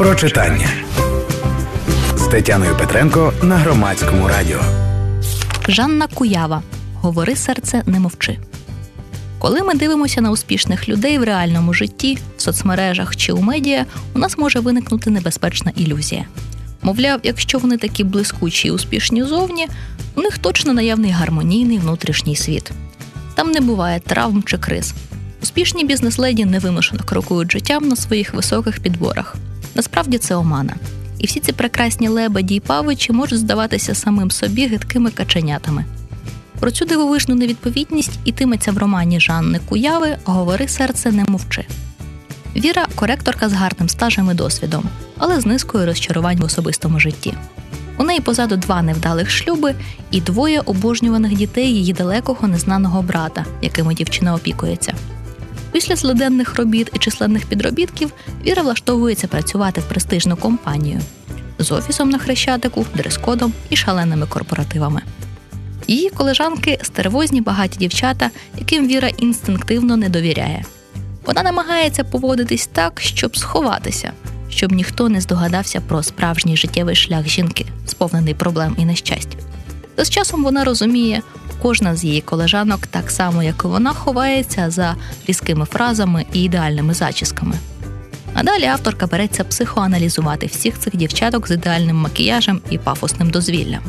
про читання з Тетяною Петренко на громадському радіо. Жанна Куява. Говори серце, не мовчи. Коли ми дивимося на успішних людей в реальному житті, в соцмережах чи у медіа, у нас може виникнути небезпечна ілюзія. Мовляв, якщо вони такі блискучі і успішні зовні, у них точно наявний гармонійний внутрішній світ. Там не буває травм чи криз. Успішні бізнес-леді невимушено крокують життям на своїх високих підборах. Насправді це омана. І всі ці прекрасні лебеді й павичі можуть здаватися самим собі гидкими каченятами. Про цю дивовижну невідповідність ітиметься в романі Жанни Куяви Говори серце, не мовчи. Віра коректорка з гарним стажем і досвідом, але з низкою розчарувань в особистому житті. У неї позаду два невдалих шлюби і двоє обожнюваних дітей її далекого незнаного брата, якими дівчина опікується. Після злиденних робіт і численних підробітків Віра влаштовується працювати в престижну компанію з офісом на хрещатику, дрес-кодом і шаленими корпоративами. Її колежанки стервозні багаті дівчата, яким Віра інстинктивно не довіряє. Вона намагається поводитись так, щоб сховатися, щоб ніхто не здогадався про справжній життєвий шлях жінки, сповнений проблем і нещасть. Та з часом вона розуміє, кожна з її колежанок, так само як і вона, ховається за різкими фразами і ідеальними зачісками. А далі авторка береться психоаналізувати всіх цих дівчаток з ідеальним макіяжем і пафосним дозвіллям.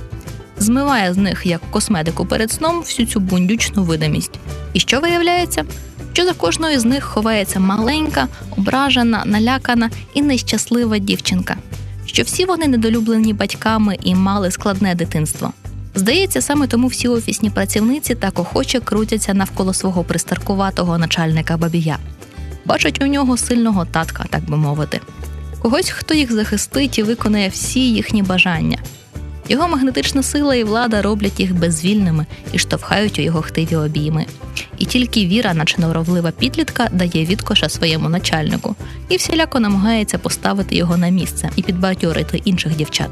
Змиває з них як косметику перед сном всю цю бундючну видимість. І що виявляється? Що за кожною з них ховається маленька, ображена, налякана і нещаслива дівчинка, що всі вони недолюблені батьками і мали складне дитинство. Здається, саме тому всі офісні працівниці так охоче крутяться навколо свого пристаркуватого начальника бабія. Бачать у нього сильного татка, так би мовити, когось, хто їх захистить і виконає всі їхні бажання. Його магнетична сила і влада роблять їх безвільними і штовхають у його хтиві обійми. І тільки віра, наче норовлива підлітка, дає відкоша своєму начальнику і всіляко намагається поставити його на місце і підбадьорити інших дівчат,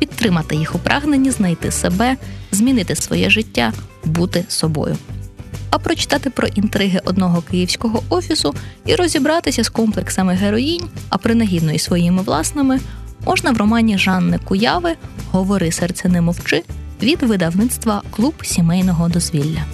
підтримати їх у прагненні знайти себе, змінити своє життя, бути собою. А прочитати про інтриги одного київського офісу і розібратися з комплексами героїнь, а принагідно і своїми власними, можна в романі Жанни Куяви Говори серце не мовчи від видавництва Клуб сімейного дозвілля.